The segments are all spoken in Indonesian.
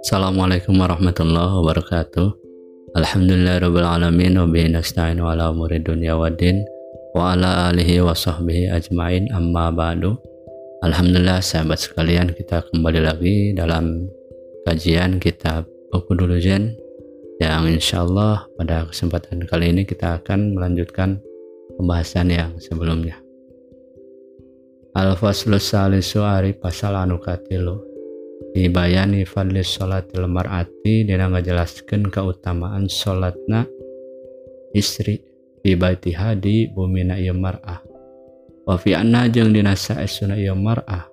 Assalamualaikum warahmatullahi wabarakatuh. Alhamdulillahirrabbilalamin Wabihi nasta'in wa ala umuri dunia wa din Wa ala alihi wa sahbihi ajmain. Amma ba'du. Alhamdulillah sahabat sekalian kita kembali lagi dalam kajian kitab Buku yang insya Allah pada kesempatan kali ini kita akan melanjutkan pembahasan yang sebelumnya Al-Faslus Salisu Ari Pasal Anu Katilu dibayani fadlis sholatil mar'ati dina ngajelaskeun kautamaan sholatna istri di baitiha di bumina ieu mar'ah. Wa fi anna jeung dina saesuna ieu mar'ah.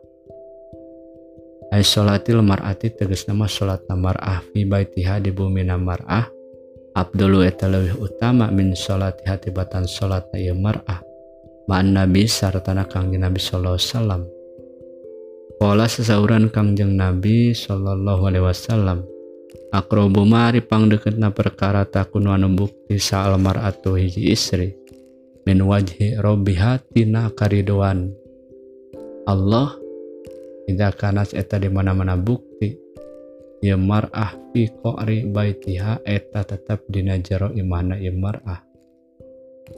Ay sholatil mar'ati tegasna mah sholatna mar'ah fi baitiha di bumina mar'ah. Abdulu eta leuwih utama min sholatiha tibatan sholatna ieu mar'ah. Ma'an nabi sartana kang nabi sallallahu alaihi wasallam. Pola sesauran kangjeng Nabi Shallallahu Alaihi Wasallam. Akrobu mari pang na perkara takun anu bukti saalmar atau hiji istri. Min wajhi robbiha tina karidoan Allah tidak kanas eta di mana-mana bukti. Ya mar'ah fi baitiha eta tetap dina jero imana ya mar'ah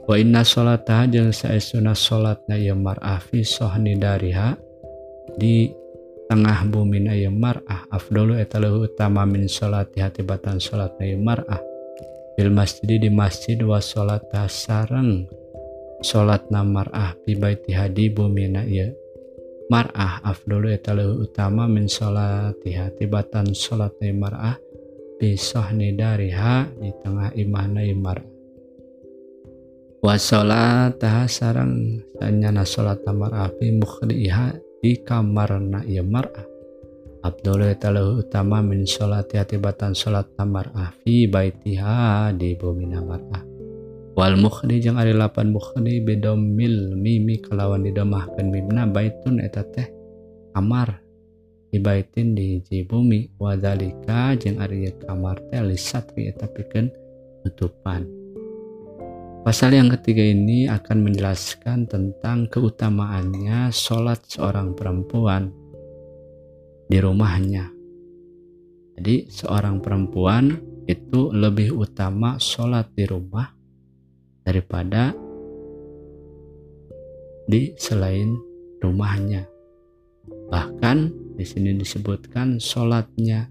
wa inna sholataha jeung saestuna salatna ya mar'ah fi sohni dariha di tengah bumi na mar'ah. Afdalu etalahu utama min sholati hatibatan sholat na mar'ah. Bil masjid di masjid wa sholat sarang sholat na mar'ah fi baiti hadi bumi na mar'ah. Afdalu etalahu utama min sholati hatibatan sholat na mar'ah ni dariha di tengah imah na mar'ah wa sholat sarang sanyana sholat mar'ah fi mukhliha di kamarna ieu mar'ah Abdul talahu utama min sholati atibatan sholat mar'ah fi baitiha di bumi mar'ah wal mukhni jeung ari lapan mukhni mil mimi kalawan didomahkeun mimna baitun eta teh kamar. Di baitin di hiji bumi. Wadalika jeung ari kamar teh lisatri eta pikeun tutupan Pasal yang ketiga ini akan menjelaskan tentang keutamaannya sholat seorang perempuan di rumahnya. Jadi seorang perempuan itu lebih utama sholat di rumah daripada di selain rumahnya. Bahkan di sini disebutkan sholatnya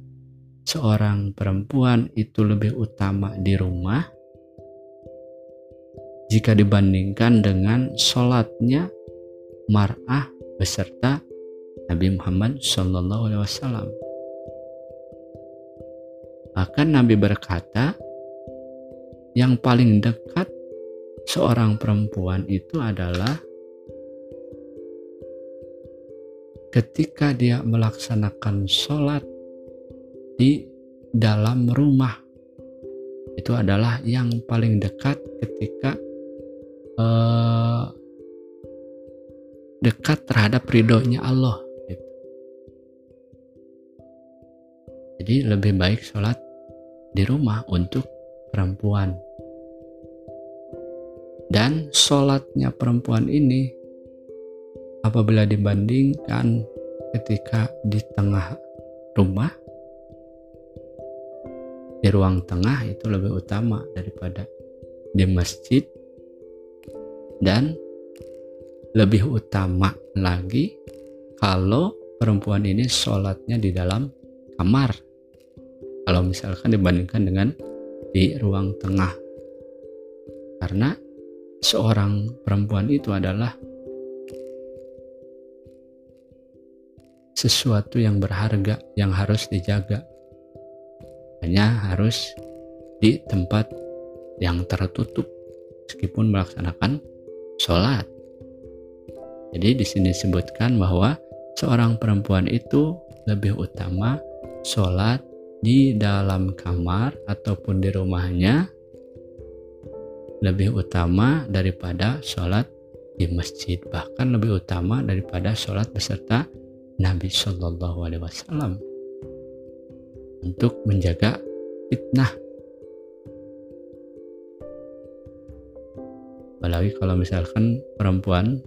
seorang perempuan itu lebih utama di rumah jika dibandingkan dengan sholatnya mar'ah beserta Nabi Muhammad Shallallahu Alaihi Wasallam. Bahkan Nabi berkata, yang paling dekat seorang perempuan itu adalah ketika dia melaksanakan sholat di dalam rumah. Itu adalah yang paling dekat ketika uh, dekat terhadap ridhonya Allah. Gitu. Jadi lebih baik sholat di rumah untuk perempuan. Dan sholatnya perempuan ini apabila dibandingkan ketika di tengah rumah, di ruang tengah itu lebih utama daripada di masjid dan lebih utama lagi kalau perempuan ini sholatnya di dalam kamar. Kalau misalkan dibandingkan dengan di ruang tengah. Karena seorang perempuan itu adalah sesuatu yang berharga yang harus dijaga. Hanya harus di tempat yang tertutup meskipun melaksanakan sholat. Jadi di sini disebutkan bahwa seorang perempuan itu lebih utama sholat di dalam kamar ataupun di rumahnya lebih utama daripada sholat di masjid bahkan lebih utama daripada sholat beserta Nabi Shallallahu Alaihi Wasallam untuk menjaga fitnah apalagi kalau misalkan perempuan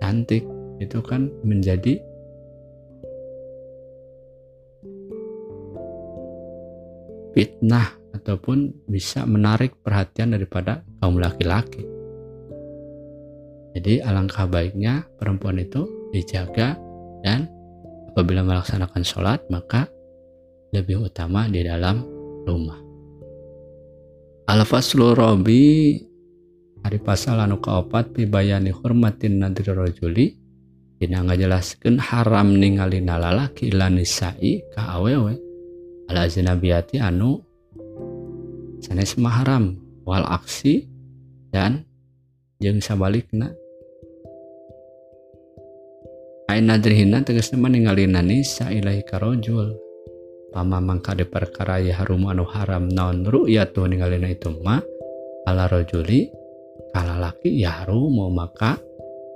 cantik itu kan menjadi fitnah ataupun bisa menarik perhatian daripada kaum laki-laki. Jadi alangkah baiknya perempuan itu dijaga dan apabila melaksanakan sholat maka lebih utama di dalam rumah. Al-Faslu Robi hari pasal anu kaopat pibayani hormatin nadri rojuli dina ngajelaskeun haram ningali nalalaki lanisai ka awewe. Ala ajnabiyati anu sanes mahram wal aksi dan jeung sabalikna. Ain nadrihina tegasna ningali nisa ilahi karojul pamamang kade perkara ya harum anu haram naon ru'yatu ningalina itu ma ala rojuli kala laki ya harum maka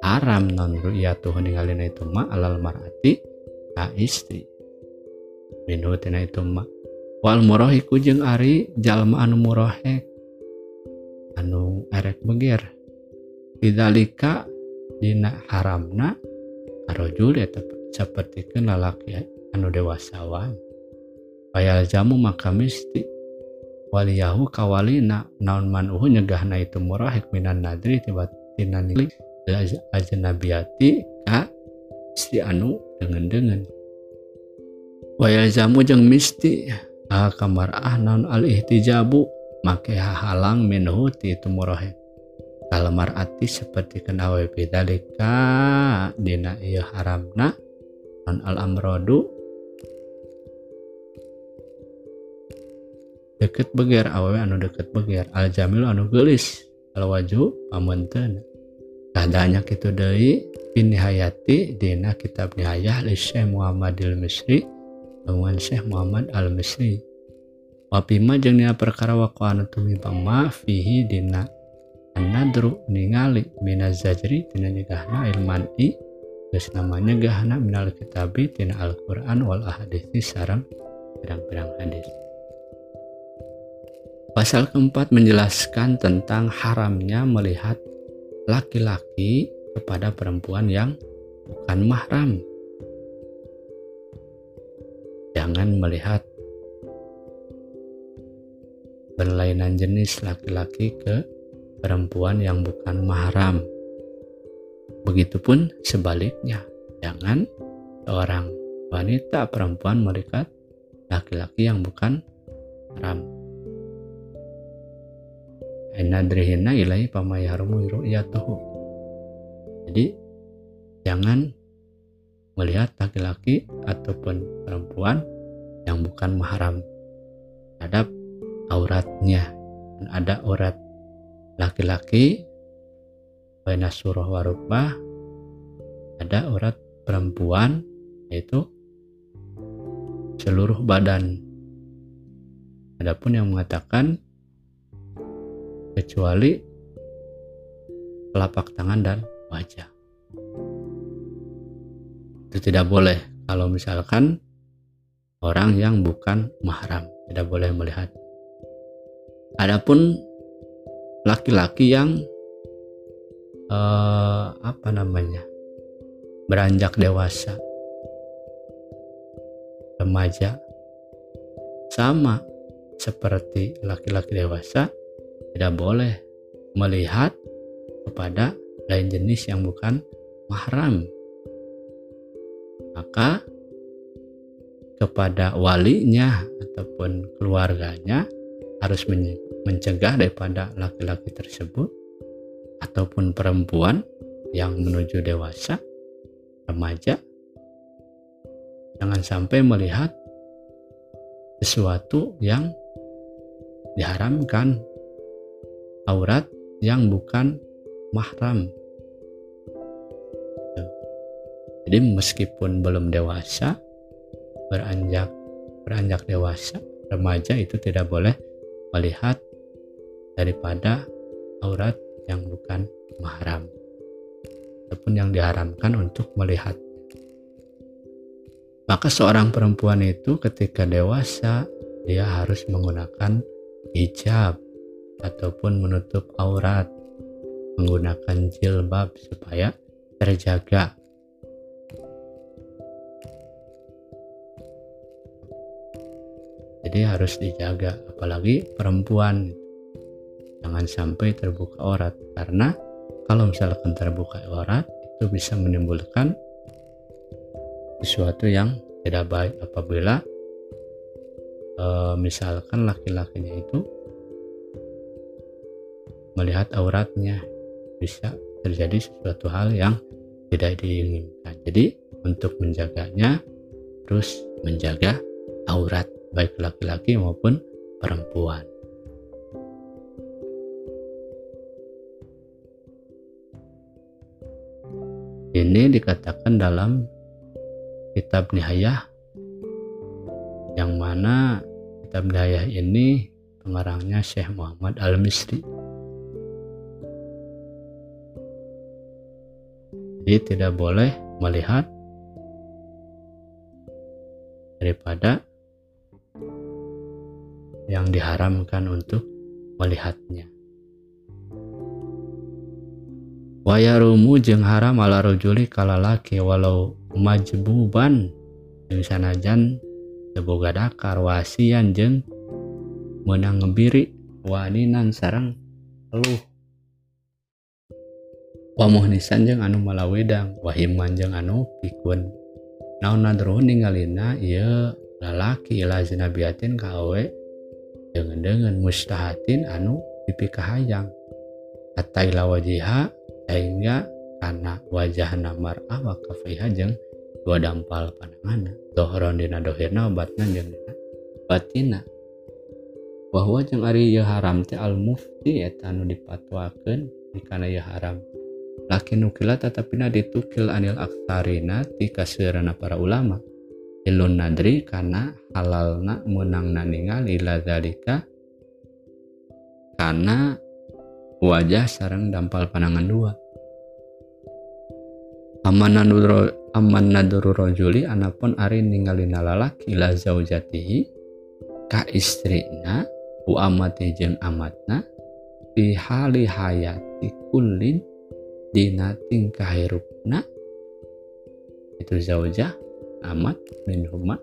haram non ru'yatu ningalina itu ma alal marati ka istri minhu tina itu ma wal murahiku jeung ari jalma anu murahek anu erek begir didalika dina haramna arojul ya seperti kenalak ya anu dewasawan Payal jamu maka misti waliyahu kawalina naon manuhu nyegahna itu murahik minan nadri tiba tina nili. Ajnabiyati ka si anu dengan dengan wayal jamu jeng misti ah kamar ah naon al ihtijabu make halang minhu ti itu murahik kalamar ati seperti kenawe bidalika dina iya haramna non al amrodu deket beger awewe anu deket beger. Al jamil anu gelis. Al waju pamunten kadanya kitu deui bin nihayati dina kitab nihayah li Syekh Muhammad al Misri dengan Syekh Muhammad al Misri wapima jeung dina perkara waqwa anu tumi pama fihi dina An-nadru ningali minaz zajri tina nyegahna ilman i geus namanya gahna minal kitabi tina Al-Qur'an wal ahadits sareng pirang-pirang hadis. Pasal keempat menjelaskan tentang haramnya melihat laki-laki kepada perempuan yang bukan mahram. Jangan melihat berlainan jenis laki-laki ke perempuan yang bukan mahram. Begitupun sebaliknya, jangan seorang wanita perempuan melihat laki-laki yang bukan mahram. Enadrihina ilahi pamayarumu ru'yatuhu. Jadi jangan melihat laki-laki ataupun perempuan yang bukan mahram terhadap auratnya dan ada aurat laki-laki baina surah warubah ada urat perempuan yaitu seluruh badan adapun yang mengatakan kecuali telapak tangan dan wajah. Itu tidak boleh kalau misalkan orang yang bukan mahram tidak boleh melihat. Adapun laki-laki yang uh, apa namanya beranjak dewasa remaja sama seperti laki-laki dewasa tidak boleh melihat kepada lain jenis yang bukan mahram. Maka kepada walinya ataupun keluarganya harus mencegah daripada laki-laki tersebut ataupun perempuan yang menuju dewasa, remaja, jangan sampai melihat sesuatu yang diharamkan, aurat yang bukan mahram. Jadi meskipun belum dewasa, beranjak beranjak dewasa, remaja itu tidak boleh melihat daripada aurat yang bukan mahram ataupun yang diharamkan untuk melihat. Maka seorang perempuan itu ketika dewasa dia harus menggunakan hijab ataupun menutup aurat, menggunakan jilbab supaya terjaga. Jadi harus dijaga apalagi perempuan. Jangan sampai terbuka aurat karena kalau misalkan terbuka aurat itu bisa menimbulkan sesuatu yang tidak baik. Apabila e, misalkan laki-lakinya itu melihat auratnya bisa terjadi sesuatu hal yang tidak diinginkan jadi untuk menjaganya terus menjaga aurat baik laki-laki maupun perempuan. Ini dikatakan dalam kitab Nihayah yang mana kitab Nihayah ini pengarangnya Syekh Muhammad Al-Misri. Jadi tidak boleh melihat daripada yang diharamkan untuk melihatnya. Wayarumu jeng haram ala rojuli kala laki walau majbuban jeung sanajan teboga dakar wasian jeng menang ngebiri waninan sarang eluh muhnisan jeung anu malawedang Wahimman jeung anu pikun. Naon nadro ninggalina ia lalaki lazinabiatin kawe dengan dengan mustahatin anu pipi kahayang Atailah wajiha sehingga karena wajah namar awak kafiha jeng dua dampal pandangan dohron dina dohirna obatna jeng dina batina. Bahwa jeng ari ya haram teh al mufti eta anu dipatwakeun dikana ya haram. Lakin nukila tatapina ditukil anil aktarina ti kasirana para ulama. Ilun nadri karena halalna menang naningal ila dalika karena wajah sarang dampal panangan dua. Aman naduru rojuli anapun ari ningalina lalaki ila zaujatihi ka istrina u amati jeung amatna fi hali hayati kullin dina tingkahirupna itu zaujah amat min huma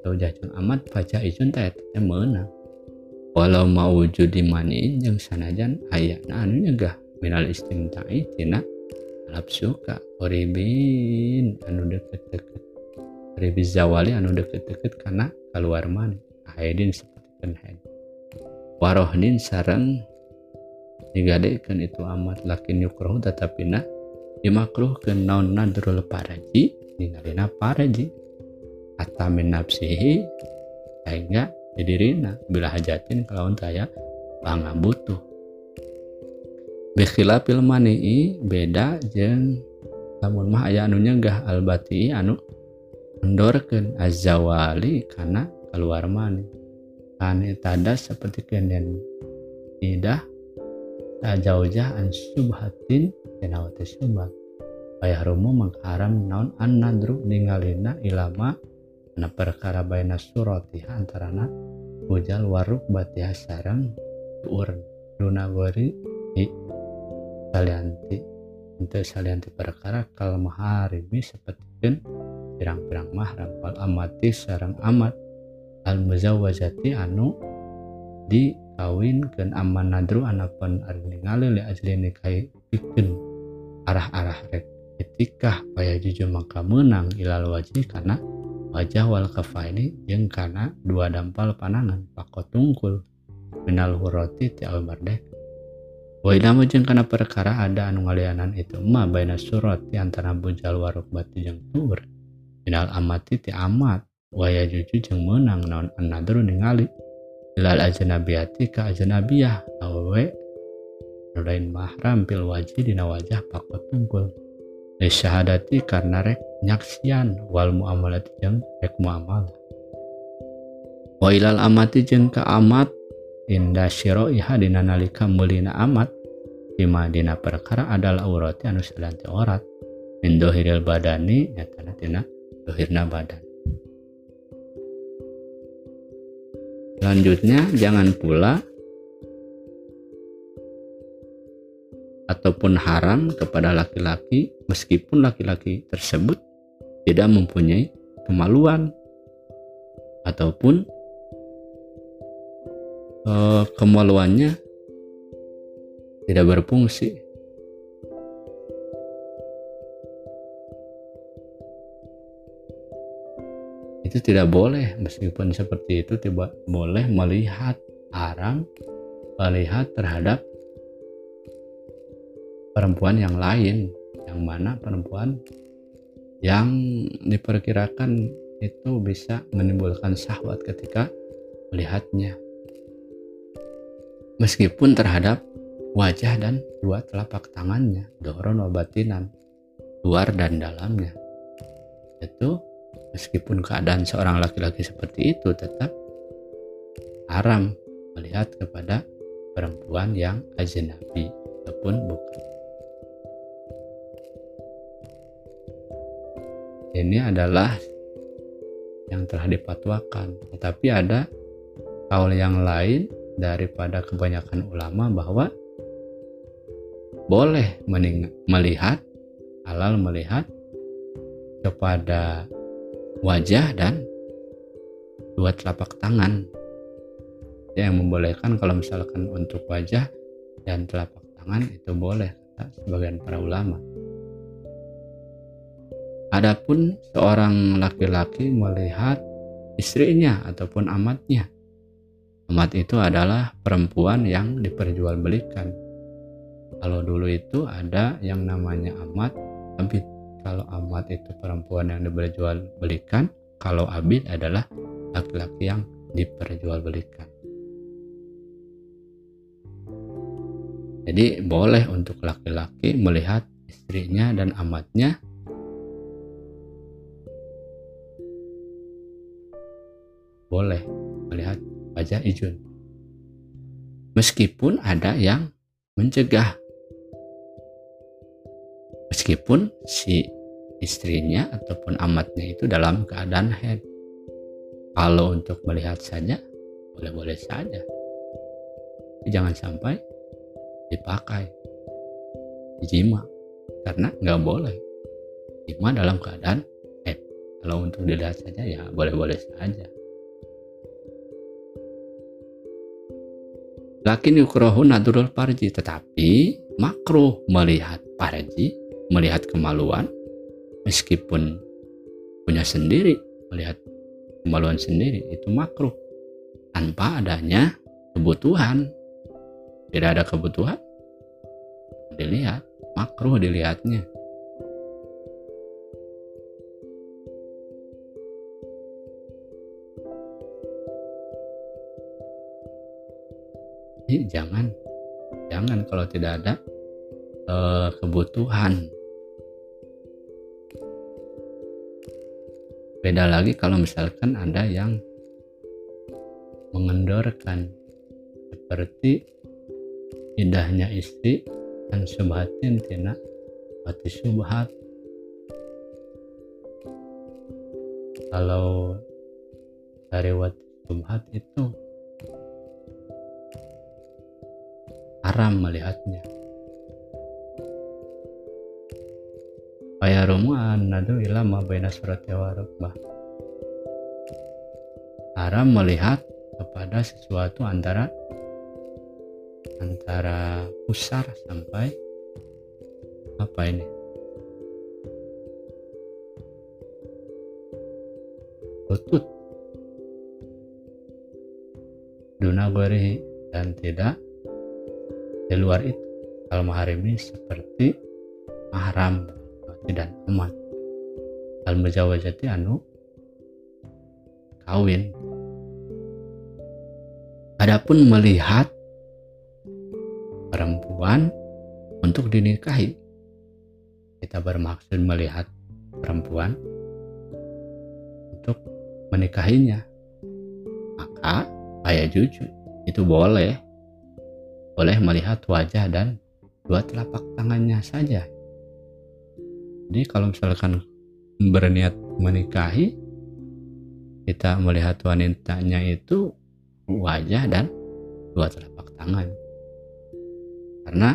zaujah jeung amat baca izun teh teh meunang. Walau mau wujudi maniin jeung sanajan ayana anu nyegah. Minal istimta'i tina nafsu ka qoribin anu deket-deket. Oribin zawali anu deket-deket karena keluar mani. Ahidin seperti kenhen warohnin sarang digadekan itu amat lakin yukroh tetapi na dimakruh ke naon nadrul paraji ningalina paraji. Atamin nafsihi sehingga jadi rina bila hajatin kalau saya bangga butuh bekhilafil mani'i beda jeng namun mah aya anu nyegah albati anu endorkeun azawali karena keluar mani. Kan tada seperti kenen tidak jauh-jauh an subhatin kenawati subhat rumu mengharam naon an nadru ningalina ilama na perkara baina surati antarana bujal waruk batiha sarang tuur. Duna gori i salianti untuk salianti perkara kal maharimi seperti pirang-pirang mahram. Wal amati sarang amat al muzawwajati anu dikawin kan aman nadru anapun ari ningali li ajli nikahi bikin arah-arah rek. Ketika paya jujur maka menang ilal wajib karena wajah wal kafa ini yang karena dua dampal panangan pakot tungkul. Minal huroti ti al merdek wa jeng karena perkara ada anu ngalianan itu ma baina surat di antara bujal waruk batu jeng tur minal amati ti amat waya juju jeng menang naon anadru ningali ilal ajnabiyati ka ajnabiyah awewe nu lain mahram pil wajhi dina wajah pakot tungkul li syahadati karena rek nyaksian wal muamalat jeung rek mu'amal wa ilal amati jeung ka amat inda syiro iha dina nalika mulina amat bima dina perkara adalah urati anu salanti orat min dohiril badani nyatana tina dohirna badan selanjutnya jangan pula ataupun haram kepada laki-laki meskipun laki-laki tersebut tidak mempunyai kemaluan ataupun uh, kemaluannya tidak berfungsi. Itu tidak boleh, meskipun seperti itu tidak boleh melihat haram, melihat terhadap perempuan yang lain, yang mana perempuan yang diperkirakan itu bisa menimbulkan syahwat ketika melihatnya. Meskipun terhadap wajah dan dua telapak tangannya, doron wabatinan, luar dan dalamnya. Itu meskipun keadaan seorang laki-laki seperti itu tetap haram melihat kepada perempuan yang ajnabi ataupun bukan. Ini adalah yang telah dipatwakan, tetapi ada kaul yang lain daripada kebanyakan ulama bahwa boleh melihat halal melihat kepada wajah dan dua telapak tangan ya, yang membolehkan kalau misalkan untuk wajah dan telapak tangan itu boleh kata sebagian para ulama Adapun seorang laki-laki melihat istrinya ataupun amatnya Amat itu adalah perempuan yang diperjualbelikan. Kalau dulu itu ada yang namanya amat, abid. Kalau amat itu perempuan yang diperjualbelikan, kalau abid adalah laki-laki yang diperjualbelikan. Jadi boleh untuk laki-laki melihat istrinya dan amatnya boleh melihat wajah Ijun. Meskipun ada yang mencegah. Meskipun si istrinya ataupun amatnya itu dalam keadaan head. Kalau untuk melihat saja, boleh-boleh saja. Jangan sampai dipakai, dijima. Karena nggak boleh. Jima dalam keadaan head. Kalau untuk dilihat saja ya boleh-boleh saja. Lakin yukrohu nadurul parji tetapi makruh melihat parji, melihat kemaluan meskipun punya sendiri, melihat kemaluan sendiri itu makruh tanpa adanya kebutuhan. Tidak ada kebutuhan dilihat, makruh dilihatnya. Jangan jangan kalau tidak ada uh, kebutuhan. Beda lagi kalau misalkan ada yang mengendorkan seperti indahnya istri dan subhatin tina mati subhat kalau dari wati subhat itu haram melihatnya. Fayarumu nadu ila surati wa rukbah. Haram melihat kepada sesuatu antara antara pusar sampai apa ini? Lutut. Duna dan tidak di luar itu al mahrim ini seperti mahram dan umat al mujawajati anu kawin. Adapun melihat perempuan untuk dinikahi kita bermaksud melihat perempuan untuk menikahinya maka ayah jujur itu boleh. Boleh melihat wajah dan dua telapak tangannya saja. Jadi kalau misalkan berniat menikahi, kita melihat wanitanya itu wajah dan dua telapak tangan. Karena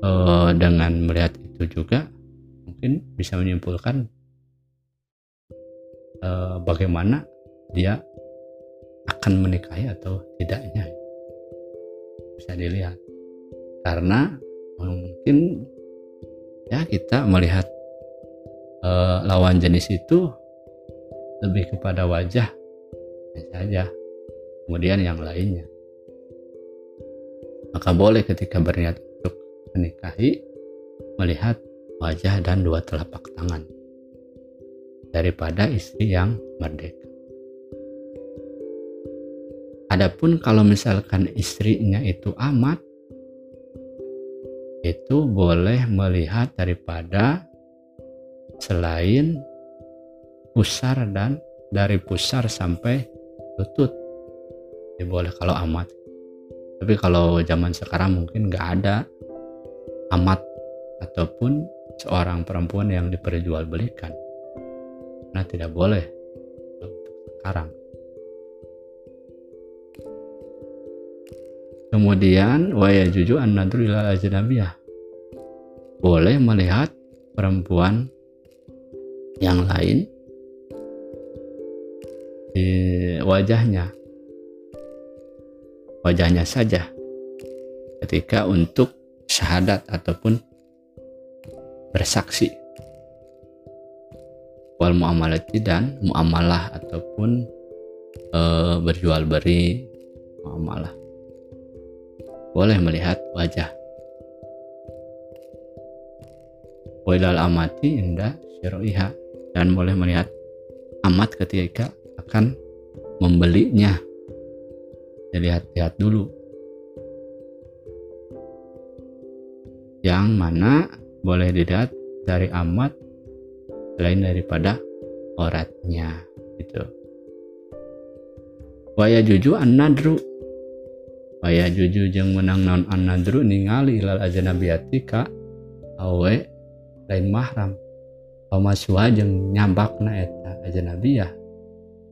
uh, dengan melihat itu juga mungkin bisa menyimpulkan uh, bagaimana dia akan menikahi atau tidaknya bisa dilihat karena mungkin ya kita melihat uh, lawan jenis itu lebih kepada wajah saja kemudian yang lainnya. Maka boleh ketika berniat untuk menikahi melihat wajah dan dua telapak tangan daripada istri yang merdeka. Adapun kalau misalkan istrinya itu amat, itu boleh melihat daripada selain pusar dan dari pusar sampai lutut. Ya boleh kalau amat. Tapi kalau zaman sekarang mungkin nggak ada amat ataupun seorang perempuan yang diperjualbelikan. Nah tidak boleh sekarang. Kemudian waya juju an nadru ajnabiyah. Boleh melihat perempuan yang lain di wajahnya. Wajahnya saja. Ketika untuk syahadat ataupun bersaksi. Wal muamalati dan muamalah ataupun e, berjual beri muamalah boleh melihat wajah. Wailal amati indah syar'iha dan boleh melihat amat ketika akan membelinya. Dilihat-lihat dulu. Yang mana boleh dilihat dari amat selain daripada oratnya itu. Waya juju an Waya juju jeng menang non anadru ningali ilal ajnabiyati ka awe lain mahram. Pamasuha jeng nyambakna eta ajnabiyah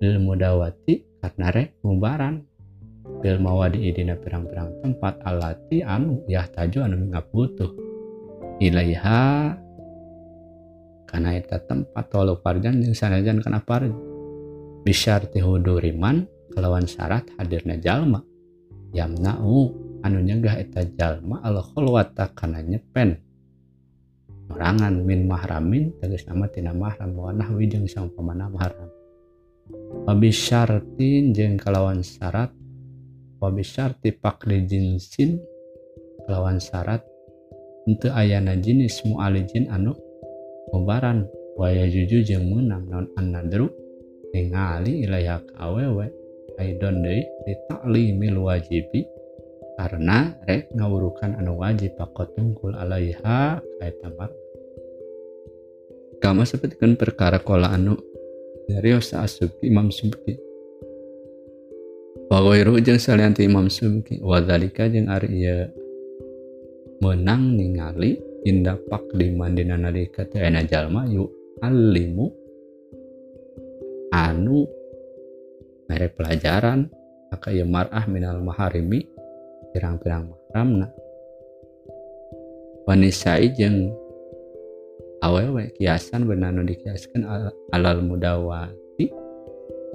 lil mudawati karena rek mubaran bil mawadi idina pirang-pirang tempat alati anu taju anu ngabutuh ilaiha karena eta tempat walau parjan jeung sanajan kana parj bisyarti huduriman kelawan syarat hadirna jalma yamnau anu nyegah eta jalma al khulwata kana nyepen. Merangan min mahramin tegas nama tina mahram wa nahwi jeung pemana mahram. Wabi syartin jeung kalawan syarat wabi syarti pakli jinsin kalawan syarat untuk ayana jenis mualijin anu mubaran waya juju jeung menang non anadru ningali ilayah awewe. Aidon deui di ta'limil wajibi karena rek ngawurukan anu wajib pakot tungkul alaiha kaita mar kama kan perkara kola anu dari Osa Asubki Imam Subki. Wagairu jeung salianti Imam Subki wadalika jeung ari ieu menang ningali indah pak di mandina nalika teu jalma yuk alimu anu mere pelajaran maka ya mar'ah minal maharimi pirang-pirang mahramna. Wanisai jeng awewe kiasan benanu dikiaskan alal mudawati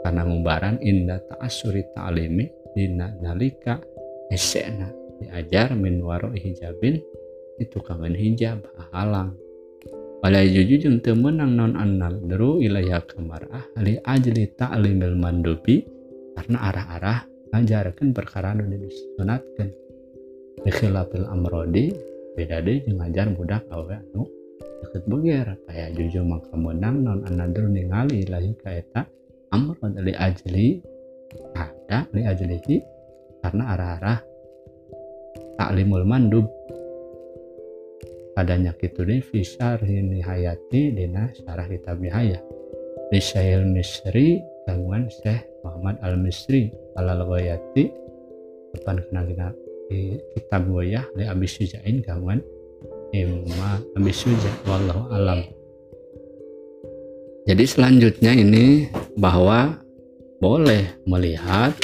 karena mumbaran indah ta'asuri ta'alimi dina nalika esena diajar min waro hijabin itu kawan hijab halang Walai juju jeung teu meunang non annal? Deru ilayah kamarah ali ajli ta'limil mandubi karena arah-arah ngajarkeun perkara nu disunatkeun. Bikhilafil amrodi beda deui jeung ngajar budak awe anu deket beger kayak juju maka menang non anadur ningali ilahi ka eta amrod li ajli ada li ajlihi karena arah-arah taklimul mandub adanya kitu di fisar ini hayati dina syarah kitab nihaya di Syahil Misri gangguan Syekh Muhammad Al Misri al Ghayati depan kenal kita di kitab goyah di Abi Sujain gangguan Imam Abi Suja wallahu alam. Jadi selanjutnya ini bahwa boleh melihat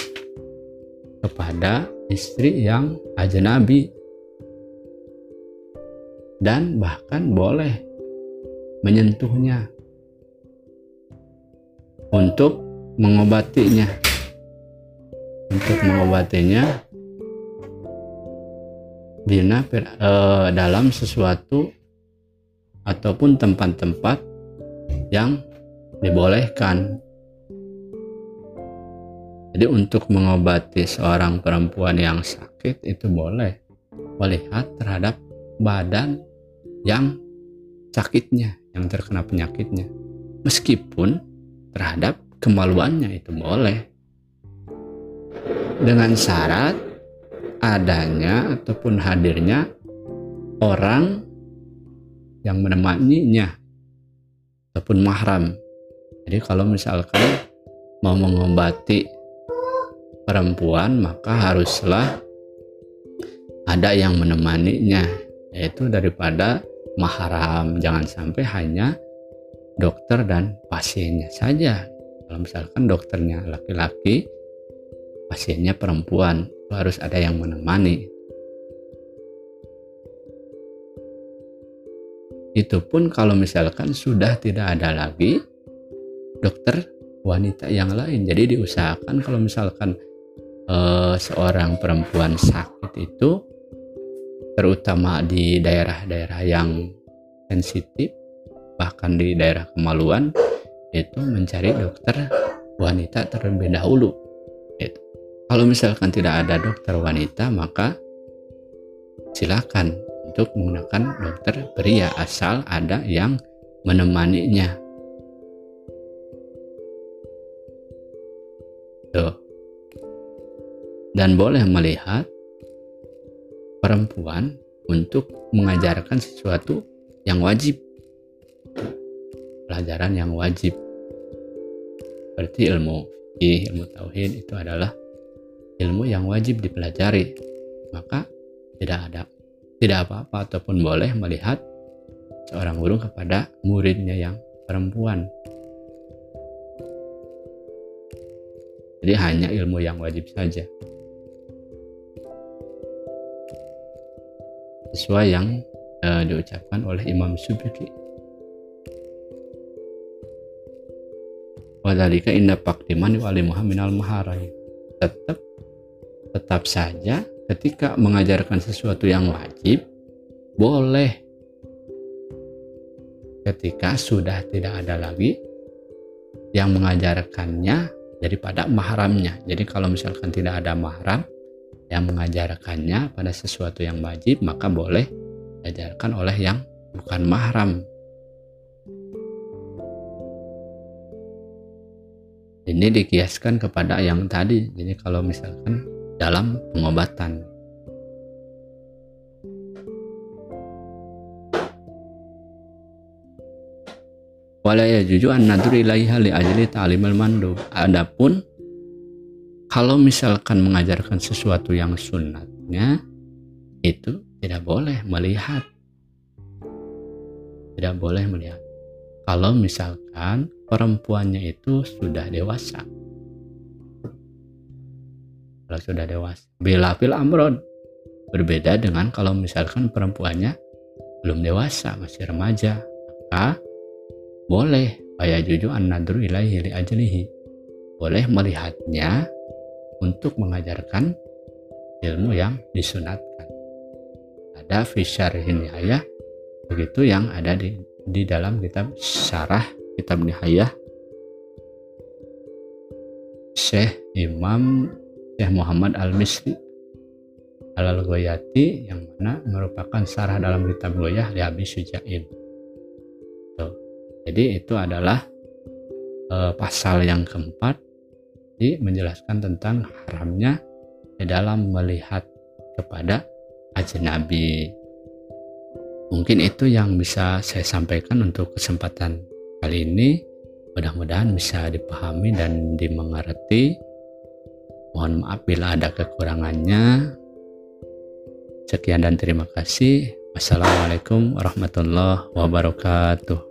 kepada istri yang ajnabi dan bahkan boleh menyentuhnya untuk mengobatinya. Untuk mengobatinya bina eh, dalam sesuatu ataupun tempat-tempat yang dibolehkan. Jadi untuk mengobati seorang perempuan yang sakit itu boleh melihat terhadap badan yang sakitnya, yang terkena penyakitnya. Meskipun terhadap kemaluannya itu boleh. Dengan syarat adanya ataupun hadirnya orang yang menemaninya ataupun mahram. Jadi kalau misalkan mau mengobati perempuan maka haruslah ada yang menemaninya yaitu daripada mahram. Jangan sampai hanya dokter dan pasiennya saja. Kalau misalkan dokternya laki-laki pasiennya perempuan harus ada yang menemani. Itu pun kalau misalkan sudah tidak ada lagi dokter wanita yang lain. Jadi diusahakan kalau misalkan uh, seorang perempuan sakit itu terutama di daerah-daerah yang sensitif bahkan di daerah kemaluan itu mencari dokter wanita terlebih dahulu itu. kalau misalkan tidak ada dokter wanita maka silakan untuk menggunakan dokter pria asal ada yang menemaninya tuh dan boleh melihat perempuan untuk mengajarkan sesuatu yang wajib. Pelajaran yang wajib. Berarti ilmu ilmu tauhid itu adalah ilmu yang wajib dipelajari. Maka tidak ada tidak apa-apa ataupun boleh melihat seorang guru kepada muridnya yang perempuan. Jadi hanya ilmu yang wajib saja sesuai yang uh, diucapkan oleh Imam Subki. Wadalika indah pakdiman wali minal maharai. Tetap tetap saja ketika mengajarkan sesuatu yang wajib boleh ketika sudah tidak ada lagi yang mengajarkannya daripada mahramnya. Jadi kalau misalkan tidak ada mahram, yang mengajarkannya pada sesuatu yang wajib maka boleh diajarkan oleh yang bukan mahram. Ini dikiaskan kepada yang tadi. Jadi kalau misalkan dalam pengobatan. Wala yajuju an nadur ilaiha li ajli ta'limil mandub. Adapun kalau misalkan mengajarkan sesuatu yang sunatnya itu tidak boleh melihat. Tidak boleh melihat. Kalau misalkan perempuannya itu sudah dewasa. Kalau sudah dewasa. Bila fil amron berbeda dengan kalau misalkan perempuannya belum dewasa masih remaja maka boleh. Ayah juju an nadru ilaihi li ajlihi. Boleh melihatnya untuk mengajarkan ilmu yang disunatkan. Ada fisyar nihayah begitu yang ada di, di dalam kitab syarah kitab nihayah Syekh Imam Syekh Muhammad Al-Misri Al-Goyati yang mana merupakan syarah dalam kitab Goyah di Abi Sujain. Jadi itu adalah e, pasal yang keempat jadi menjelaskan tentang haramnya dalam melihat kepada ajnabi. Mungkin itu yang bisa saya sampaikan untuk kesempatan kali ini. Mudah-mudahan bisa dipahami dan dimengerti. Mohon maaf bila ada kekurangannya. Sekian dan terima kasih. Wassalamualaikum warahmatullahi wabarakatuh.